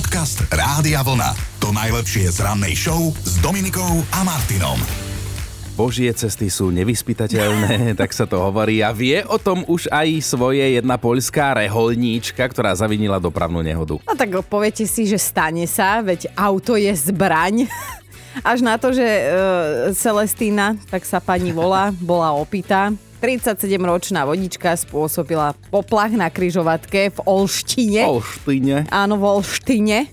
Podcast Rádia Vlna. To najlepšie z rannej show s Dominikou a Martinom. Božie cesty sú nevyspytateľné, tak sa to hovorí. A vie o tom už aj svoje jedna poľská reholníčka, ktorá zavinila dopravnú nehodu. No tak poviete si, že stane sa, veď auto je zbraň. Až na to, že e, Celestína, tak sa pani volá, bola opitá. 37-ročná vodička spôsobila poplach na kryžovatke v Olštine. Olštine. Áno, v Olštine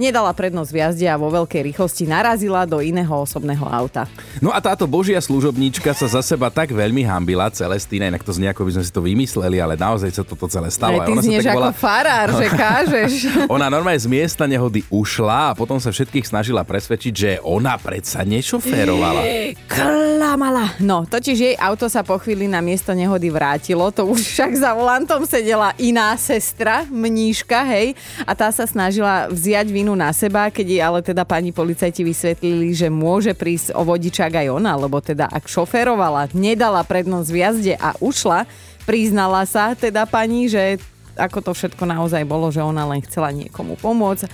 nedala prednosť v jazde a vo veľkej rýchlosti narazila do iného osobného auta. No a táto božia služobníčka sa za seba tak veľmi hambila, Celestína, inak to znie ako by sme si to vymysleli, ale naozaj sa toto celé stalo. Aj ty ona znieš ako farár, že kážeš. Ona normálne z miesta nehody ušla a potom sa všetkých snažila presvedčiť, že ona predsa nešoférovala. Klamala. No, totiž jej auto sa po chvíli na miesto nehody vrátilo, to už však za volantom sedela iná sestra, mníška, hej, a tá sa snažila vziať vinu na seba, keď jej ale teda pani policajti vysvetlili, že môže prísť o vodičák aj ona, lebo teda ak šoférovala, nedala prednosť v jazde a ušla, priznala sa teda pani, že ako to všetko naozaj bolo, že ona len chcela niekomu pomôcť.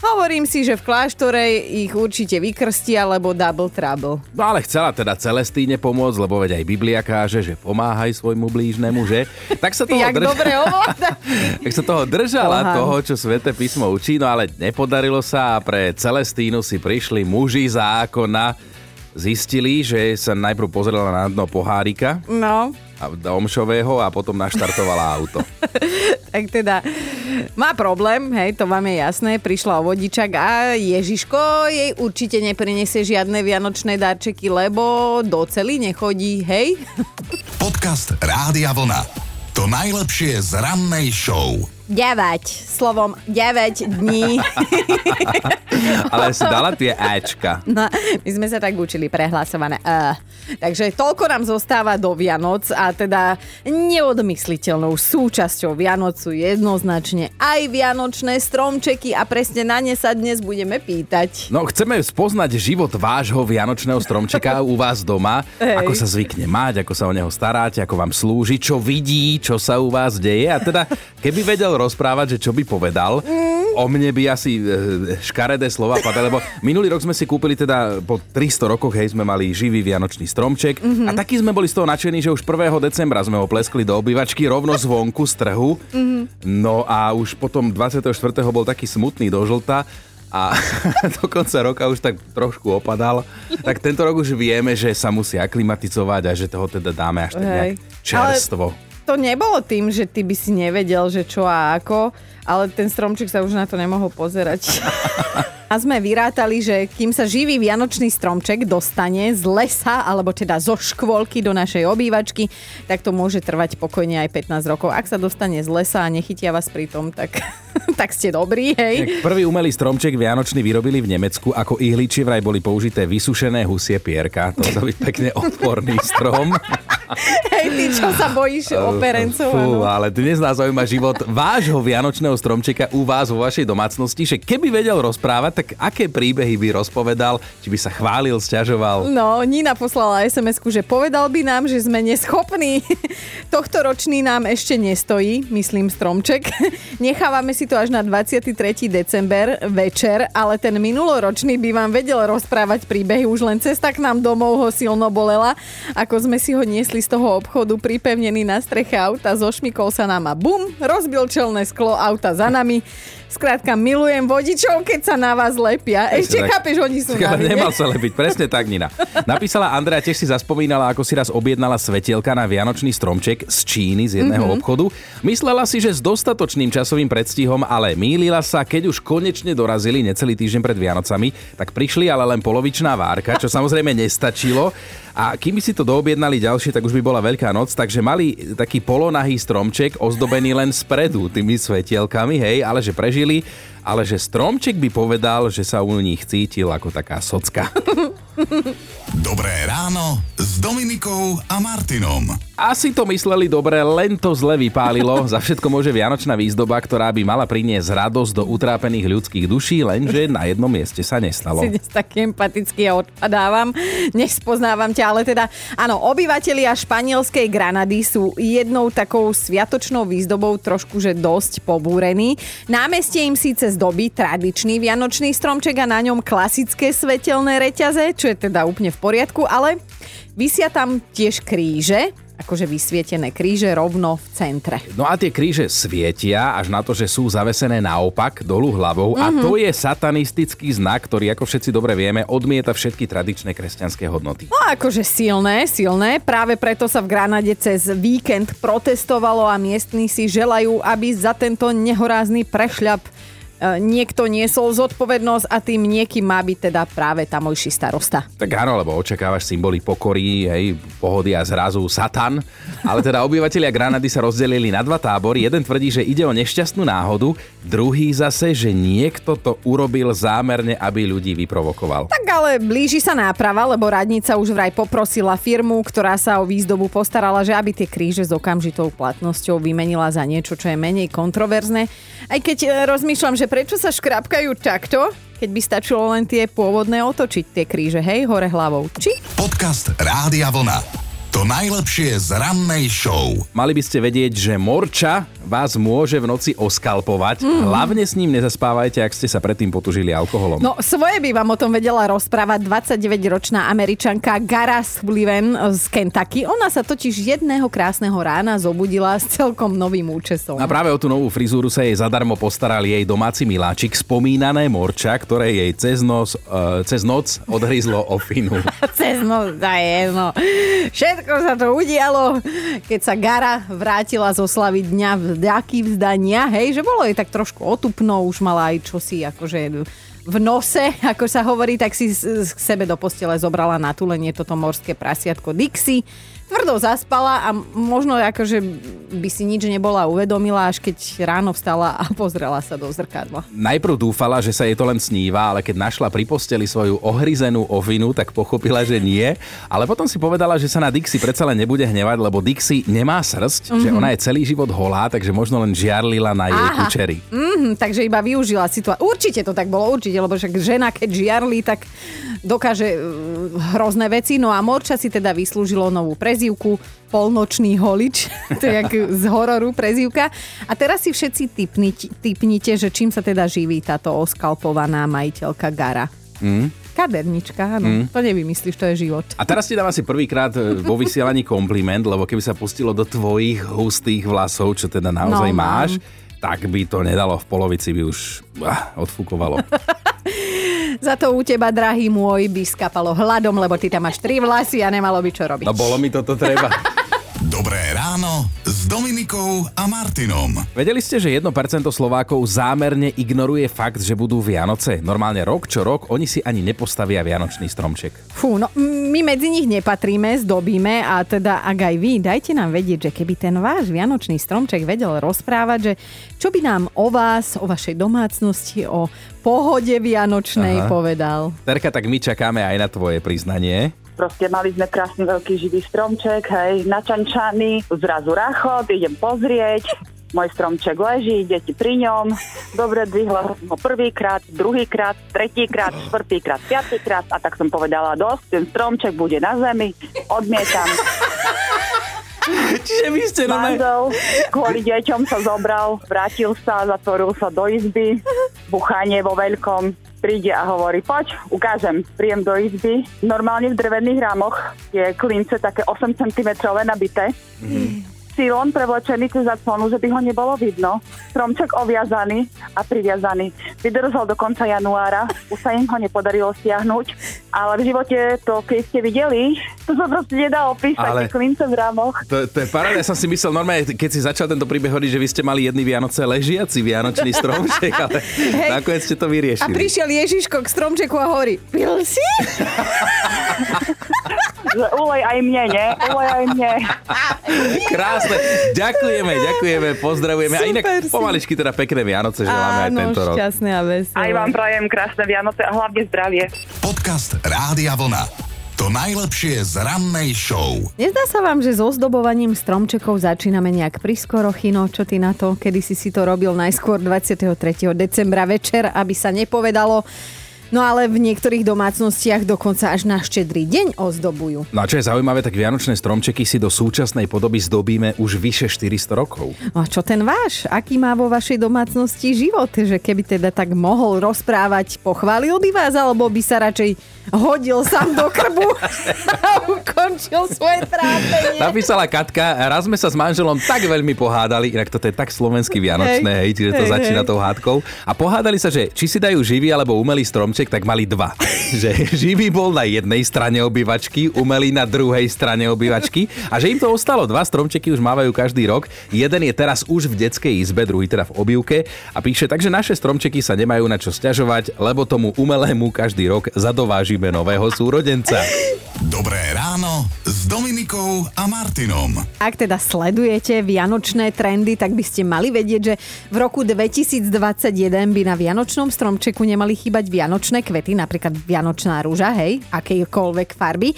Hovorím si, že v kláštore ich určite vykrstia, lebo double trouble. No ale chcela teda Celestíne pomôcť, lebo veď aj Biblia káže, že pomáhaj svojmu blížnemu, že? Tak sa toho, drž- dobre tak sa toho držala, Pohám. toho, čo Svete písmo učí, no ale nepodarilo sa a pre Celestínu si prišli muži zákona, zistili, že sa najprv pozrela na dno pohárika No, a omšového a potom naštartovala auto. tak teda má problém, hej, to vám je jasné, prišla o vodičak a Ježiško jej určite neprinesie žiadne vianočné darčeky, lebo do celý nechodí, hej? Podcast Rádia Vlna. To najlepšie z rannej show. 9, slovom 9 dní. Ale si dala tie Ačka. No, my sme sa tak učili prehlasované. Uh. Takže toľko nám zostáva do Vianoc a teda neodmysliteľnou súčasťou Vianoc sú jednoznačne aj vianočné stromčeky a presne na ne sa dnes budeme pýtať. No, chceme spoznať život vášho vianočného stromčeka u vás doma. Hej. Ako sa zvykne mať, ako sa o neho staráte, ako vám slúži, čo vidí, čo sa u vás deje. A teda, keby vedel rozprávať, že čo by povedal, o mne by asi e, škaredé slova padali, lebo minulý rok sme si kúpili teda po 300 rokoch, hej, sme mali živý vianočný stromček mm-hmm. a taký sme boli z toho nadšení, že už 1. decembra sme ho pleskli do obývačky rovno zvonku z trhu. Mm-hmm. No a už potom 24. bol taký smutný do žlta a do konca roka už tak trošku opadal. Tak tento rok už vieme, že sa musí aklimatizovať a že toho teda dáme až tak nejak čerstvo. To nebolo tým, že ty by si nevedel, že čo a ako, ale ten stromček sa už na to nemohol pozerať. A sme vyrátali, že kým sa živý vianočný stromček dostane z lesa, alebo teda zo škôlky do našej obývačky, tak to môže trvať pokojne aj 15 rocov. Ak sa dostane z lesa a nechytia vás pri tom, tak, tak ste dobrí, hej. Tak Prvý umelý stromček vianočný vyrobili v Nemecku. Ako ihličie vraj boli použité vysušené husie pierka. To byť pekne odporný strom. Hej, ty čo sa bojíš operencov? Fú, ale dnes nás zaujíma život vášho vianočného stromčeka u vás vo vašej domácnosti, že keby vedel rozprávať, tak aké príbehy by rozpovedal, či by sa chválil, sťažoval. No, Nina poslala sms že povedal by nám, že sme neschopní. Tohto ročný nám ešte nestojí, myslím stromček. Nechávame si to až na 23. december večer, ale ten minuloročný by vám vedel rozprávať príbehy. Už len cesta k nám domov ho silno bolela, ako sme si ho niesli z toho obchodu pripevnený na streche auta, zošmikol sa nám a bum, rozbil čelné sklo auta za nami. Skrátka, milujem vodičov, keď sa na vás lepia. Ešte tak. chápeš, oni sú na nemal sa lepiť, presne tak, Nina. Napísala Andrea, tiež si zaspomínala, ako si raz objednala svetielka na vianočný stromček z Číny, z jedného mm-hmm. obchodu. Myslela si, že s dostatočným časovým predstihom, ale mýlila sa, keď už konečne dorazili necelý týždeň pred Vianocami, tak prišli ale len polovičná várka, čo samozrejme nestačilo. A kým by si to doobjednali ďalšie, tak už by bola Veľká noc, takže mali taký polonahý stromček ozdobený len spredu tými svetielkami, hej, ale že prežili, ale že stromček by povedal, že sa u nich cítil ako taká socka. Dobré ráno s Dominikou a Martinom. Asi to mysleli dobre, len to zle vypálilo. Za všetko môže vianočná výzdoba, ktorá by mala priniesť radosť do utrápených ľudských duší, lenže na jednom mieste sa nestalo. Si dnes taký empatický a odpadávam. Nespoznávam ťa, ale teda áno, obyvatelia španielskej Granady sú jednou takou sviatočnou výzdobou trošku, že dosť pobúrení. Námestie im síce zdobí tradičný vianočný stromček a na ňom klasické svetelné reťaze, čo je teda úplne v poriadku, ale vysia tam tiež kríže, akože vysvietené kríže rovno v centre. No a tie kríže svietia až na to, že sú zavesené naopak dolu hlavou mm-hmm. a Mhm. to je satanistický znak, ktorý, ako všetci dobre vieme, odmieta všetky tradičné kresťanské hodnoty. No akože silné, silné. Práve preto sa v Granade cez víkend protestovalo a miestni si želajú, aby za tento nehorázny prešľap niekto niesol zodpovednosť a tým niekým má byť teda práve tamojší starosta. Tak áno, lebo očakávaš symboly pokory, hej, pohody a zrazu satan. Ale teda obyvatelia Granady sa rozdelili na dva tábory. Jeden tvrdí, že ide o nešťastnú náhodu, druhý zase, že niekto to urobil zámerne, aby ľudí vyprovokoval. Tak ale blíži sa náprava, lebo radnica už vraj poprosila firmu, ktorá sa o výzdobu postarala, že aby tie kríže s okamžitou platnosťou vymenila za niečo, čo je menej kontroverzné. Aj keď e, rozmýšľam, že prečo sa škrapkajú takto, keď by stačilo len tie pôvodné otočiť tie kríže, hej, hore hlavou. Či? Podcast Rádia Vlna. To najlepšie z rannej show. Mali by ste vedieť, že morča vás môže v noci oskalpovať. Mm. Hlavne s ním nezaspávajte, ak ste sa predtým potužili alkoholom. No svoje by vám o tom vedela rozprávať 29-ročná američanka Gara Sullivan z Kentucky. Ona sa totiž jedného krásneho rána zobudila s celkom novým účesom. A práve o tú novú frizúru sa jej zadarmo postaral jej domáci miláčik, spomínané morča, ktoré jej cez, nos, uh, cez noc odhryzlo ofinu. Cez noc, da je, no. Všetko sa to udialo, keď sa Gara vrátila zo slavy dňa vďaky vzdania, hej, že bolo jej tak trošku otupno, už mala aj čosi akože v nose, ako sa hovorí, tak si k sebe do postele zobrala na tulenie toto morské prasiatko Dixie. Tvrdo zaspala a možno akože by si nič nebola uvedomila, až keď ráno vstala a pozrela sa do zrkadla. Najprv dúfala, že sa jej to len sníva, ale keď našla pri posteli svoju ohryzenú ovinu, tak pochopila, že nie. Ale potom si povedala, že sa na Dixie predsa len nebude hnevať, lebo Dixie nemá srsť, mm-hmm. že ona je celý život holá, takže možno len žiarlila na jej Aha. kučery. Mm, takže iba využila situáciu. Určite to tak bolo, určite, lebo však žena, keď žiarli, tak dokáže uh, hrozné veci. No a Morča si teda vyslúžilo novú prezývku, polnočný holič, to je jak z hororu prezývka. A teraz si všetci typnite, typnite, že čím sa teda živí táto oskalpovaná majiteľka Gara. Mm. Kadernička, áno. Mm. To nevymyslíš, to je život. A teraz ti dám asi prvýkrát e, vo vysielaní kompliment, lebo keby sa pustilo do tvojich hustých vlasov, čo teda naozaj No, máš, mám. tak by to nedalo v polovici, by už ah, odfúkovalo. Za to u teba, drahý môj, by skapalo hladom, lebo ty tam máš tri vlasy a nemalo by čo robiť. No bolo mi toto treba. Dobré ráno Dominikou a Martinom. Vedeli ste, že 1% Slovákov zámerne ignoruje fakt, že budú Vianoce? Normálne rok čo rok oni si ani nepostavia Vianočný stromček. Fú, no my medzi nich nepatríme, zdobíme a teda ak aj vy, dajte nám vedieť, že keby ten váš vianočný stromček vedel rozprávať, že čo by nám o vás, o vašej domácnosti, o pohode vianočnej Aha. povedal. Terka, tak my čakáme aj na tvoje priznanie. Proste mali sme krásny veľký živý stromček, hej, načančaný, zrazu rachot, idem pozrieť, môj stromček leží, deti pri ňom, dobre dvihla ho prvýkrát, druhýkrát, tretíkrát, štvrtýkrát, piatýkrát a tak som povedala dosť, ten stromček bude na zemi, odmietam. Čiže vy ste Manžel kvôli deťom sa zobral, vrátil sa, zatvoril sa do izby, buchanie vo veľkom, príde a hovorí, poď, ukážem, príjem do izby. Normálne v drevených rámoch je klince také 8 cm nabité. Silon prevlečený cez zaclonu, že by ho nebolo vidno. Stromček oviazaný a priviazaný. Vydržal do konca januára, už sa im ho nepodarilo stiahnuť, ale v živote to, keď ste videli, to sa proste nedá opísať, Ale- klince v rámoch. To, to je paráda, ja som si myslel normálne, keď si začal tento príbeh hovoriť, že vy ste mali jedný Vianoce ležiaci Vianočný stromček, ale nakoniec ste to A vyriešili. prišiel Ježiško k stromčeku a hovorí, pil si? Ulej aj mne, nie? Ulej aj mne. Krásne. Ďakujeme, ďakujeme, pozdravujeme. a inak Super si. pomaličky teda pekné Vianoce želáme aj Áno, tento rok. šťastné a veselé. Aj vám prajem krásne Vianoce a hlavne zdravie. Podcast Rádia Vlna. To najlepšie z rannej show. Nezdá sa vám, že s ozdobovaním stromčekov začíname nejak priskoro, Chino? Čo ty na to? Kedy si si to robil najskôr 23. decembra večer, aby sa nepovedalo. No ale v niektorých domácnostiach dokonca až na štedrý deň ozdobujú. No a čo je zaujímavé, tak vianočné stromčeky si do súčasnej podoby zdobíme už vyše 400 rokov. No a čo ten váš? Aký má vo vašej domácnosti život? Že keby teda tak mohol rozprávať, pochválil by vás, alebo by sa radšej hodil sám do krbu a ukončil svoje trápenie? Napísala Katka, raz sme sa s manželom tak veľmi pohádali, inak toto je tak slovensky vianočné, hej, Hej. čiže to Hej, začína hej. tou hádkou. A pohádali sa, že či si dajú živý alebo umelý stromček, tak mali dva. že živý bol na jednej strane obývačky, umelý na druhej strane obývačky a že im to ostalo. Dva stromčeky už mávajú každý rok. Jeden je teraz už v detskej izbe, druhý teda v obývke a píše, takže naše stromčeky sa nemajú na čo sťažovať, lebo tomu umelému každý rok zadovážime nového súrodenca. Dobré ráno Dominikou a Martinom. Ak teda sledujete vianočné trendy, tak by ste mali vedieť, že v roku 2021 by na vianočnom stromčeku nemali chýbať vianočné kvety, napríklad vianočná rúža, hej, akejkoľvek farby.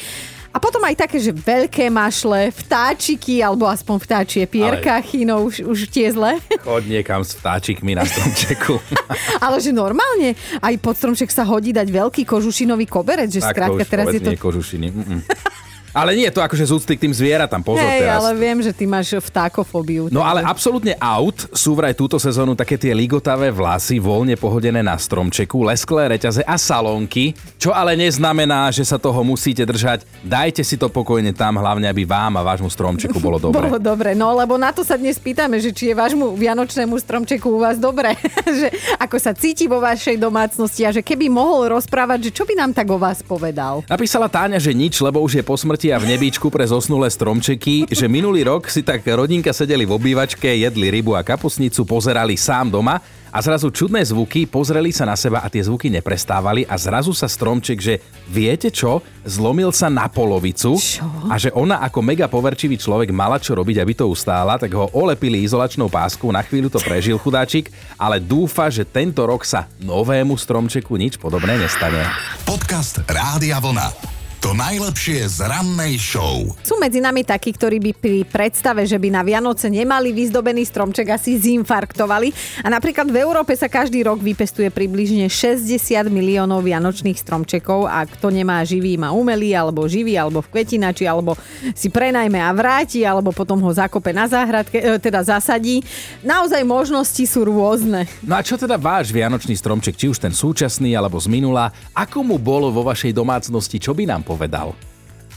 A potom aj také, že veľké mašle, vtáčiky, alebo aspoň vtáčie pierka, Ale... chino už, už tie zle. Chod niekam s vtáčikmi na stromčeku. Ale že normálne aj pod stromček sa hodí dať veľký kožušinový koberec, že Tak skrátka už teraz je to... nie kožušiny. Ale nie je to akože z úcty k tým zvieratám, pozor Hej, teraz. ale viem, že ty máš vtákofóbiu. No ale absolútne out sú vraj túto sezónu také tie ligotavé vlasy voľne pohodené na stromčeku, lesklé reťaze a salónky, čo ale neznamená, že sa toho musíte držať. Dajte si to pokojne tam, hlavne aby vám a vášmu stromčeku bolo dobre. Bolo dobre, no lebo na to sa dnes pýtame, že či je vášmu vianočnému stromčeku u vás dobre, že ako sa cíti vo vašej domácnosti a že keby mohol rozprávať, že čo by nám tak o vás povedal. Napísala Táňa, že nič, lebo už je po smrti a v nebíčku pre zosnulé stromčeky, že minulý rok si tak rodinka sedeli v obývačke, jedli rybu a kapusnicu, pozerali sám doma a zrazu čudné zvuky, pozreli sa na seba a tie zvuky neprestávali a zrazu sa stromček, že viete čo, zlomil sa na polovicu Čo? a že ona ako mega poverčivý človek mala čo robiť, aby to ustála, tak ho olepili izolačnou páskou, na chvíľu to prežil chudáčik, ale dúfa, že tento rok sa novému stromčeku nič podobné nestane. Podcast Rádia Vlna. To najlepšie z rannej show. Sú medzi nami takí, ktorí by pri predstave, že by na Vianoce nemali vyzdobený stromček, asi zinfarktovali. A napríklad v Európe sa každý rok vypestuje približne 60 miliónov vianočných stromčekov a kto nemá živý, má umelý, alebo živý, alebo v kvetinači, alebo si prenajme a vráti, alebo potom ho zakope na záhradke, e, teda zasadí. Naozaj možnosti sú rôzne. No a čo teda váš vianočný stromček, či už ten súčasný alebo z minula, ako mu bolo vo vašej domácnosti, čo by nám povedal?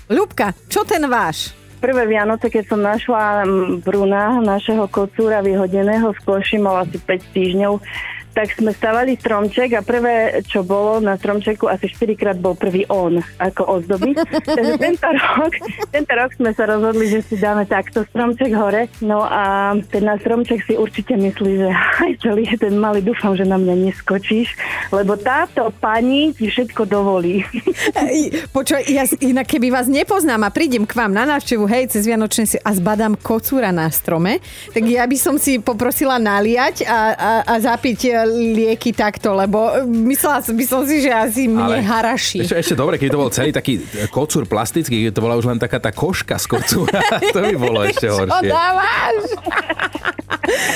Ľubka, čo ten váš? Prvé Vianoce, keď som našla mm, Bruna, našeho kocúra vyhodeného z koši, mal asi 5 týždňov, tak sme stavali stromček a prvé, čo bolo na stromčeku, asi 4 krát bol prvý on, ako ozdoby. Takže tento rok, tento rok sme sa rozhodli, že si dáme takto stromček hore. No a ten na stromček si určite myslí, že aj celý ten malý, dúfam, že na mňa neskočíš, lebo táto pani ti všetko dovolí. Počuj, ja inak keby vás nepoznám a prídem k vám na návštevu, hej, cez Vianočné si a zbadám kocúra na strome, tak ja by som si poprosila naliať a, a, a zapiť e, lieky takto, lebo e, myslela som- som si, že asi mne haraší. Ešte, ešte dobre, keď to bol celý taký kocúr plastický, keď to bola už len taká tá koška z kocúra, to by bolo ešte Čo horšie. dávaš?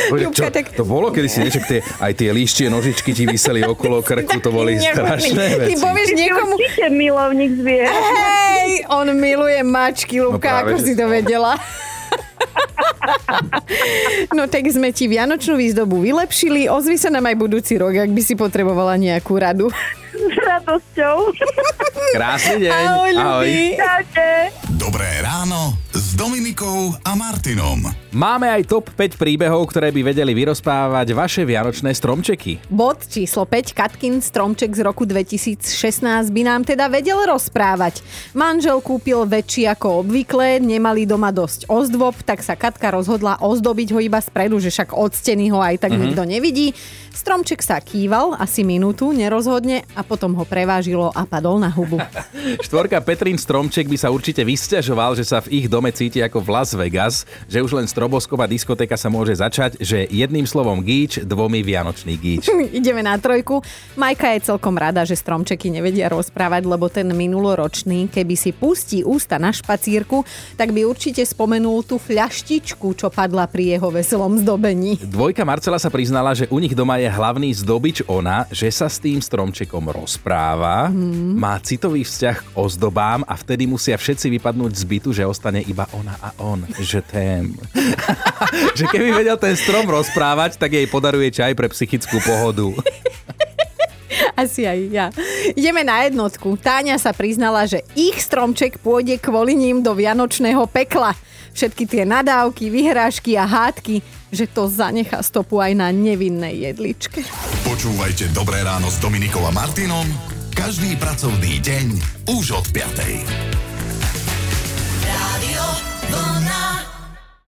Bože, čo, tak- To bolo kedy si niečo, tie, aj tie líštie nožičky ti vyseli okolo krku, to boli strašné Ty veci. povieš niekomu, Určite milovník zvier. hej, on miluje mačky, Lubka, práve, ako si to vedela. No tak sme ti Vianočnú výzdobu vylepšili, ozvi sa nám aj budúci rok, ak by si potrebovala nejakú radu. S radosťou. Krásny deň. Ahoj, ľubí. Čaute. Dobré ráno s Dominikou a Martinom. Máme aj top 5 príbehov, ktoré by vedeli vyrozprávať vaše vianočné stromčeky. Bod číslo 5, Katkin stromček z roku 2016 by nám teda vedel rozprávať. Manžel kúpil väčší ako obvykle, nemali doma dosť ozdôb, tak sa Katka rozhodla ozdobiť ho iba spredu, že však od steny ho aj tak mm-hmm. nikto nevidí. Stromček sa kýval asi minútu, nerozhodne a potom ho prevážilo a padol na hubu. Štvorka Petrín Stromček by sa určite vysťažoval, že sa v ich dome cíti ako v Las Vegas, že už len strobosková diskotéka sa môže začať, že jedným slovom gíč, dvomi vianočný gíč. Ideme na trojku. Majka je celkom rada, že stromčeky nevedia rozprávať, lebo ten minuloročný, keby si pustí ústa na špacírku, tak by určite spomenul tú fľaštičku, čo padla pri jeho veselom zdobení. Dvojka Marcela sa priznala, že u nich doma je hlavný zdobič ona, že sa s tým stromčekom rozpráva, hmm. má citový vzťah k ozdobám a vtedy musia všetci vypadnúť z bytu, že ostane iba ona a on. Že tém. že keby vedel ten strom rozprávať, tak jej podaruje čaj pre psychickú pohodu. Asi aj ja. Ideme na jednotku. Táňa sa priznala, že ich stromček pôjde kvôli ním do vianočného pekla. Všetky tie nadávky, vyhrážky a hádky, že to zanechá stopu aj na nevinnej jedličke. Počúvajte Dobré ráno s Dominikom a Martinom každý pracovný deň už od 5.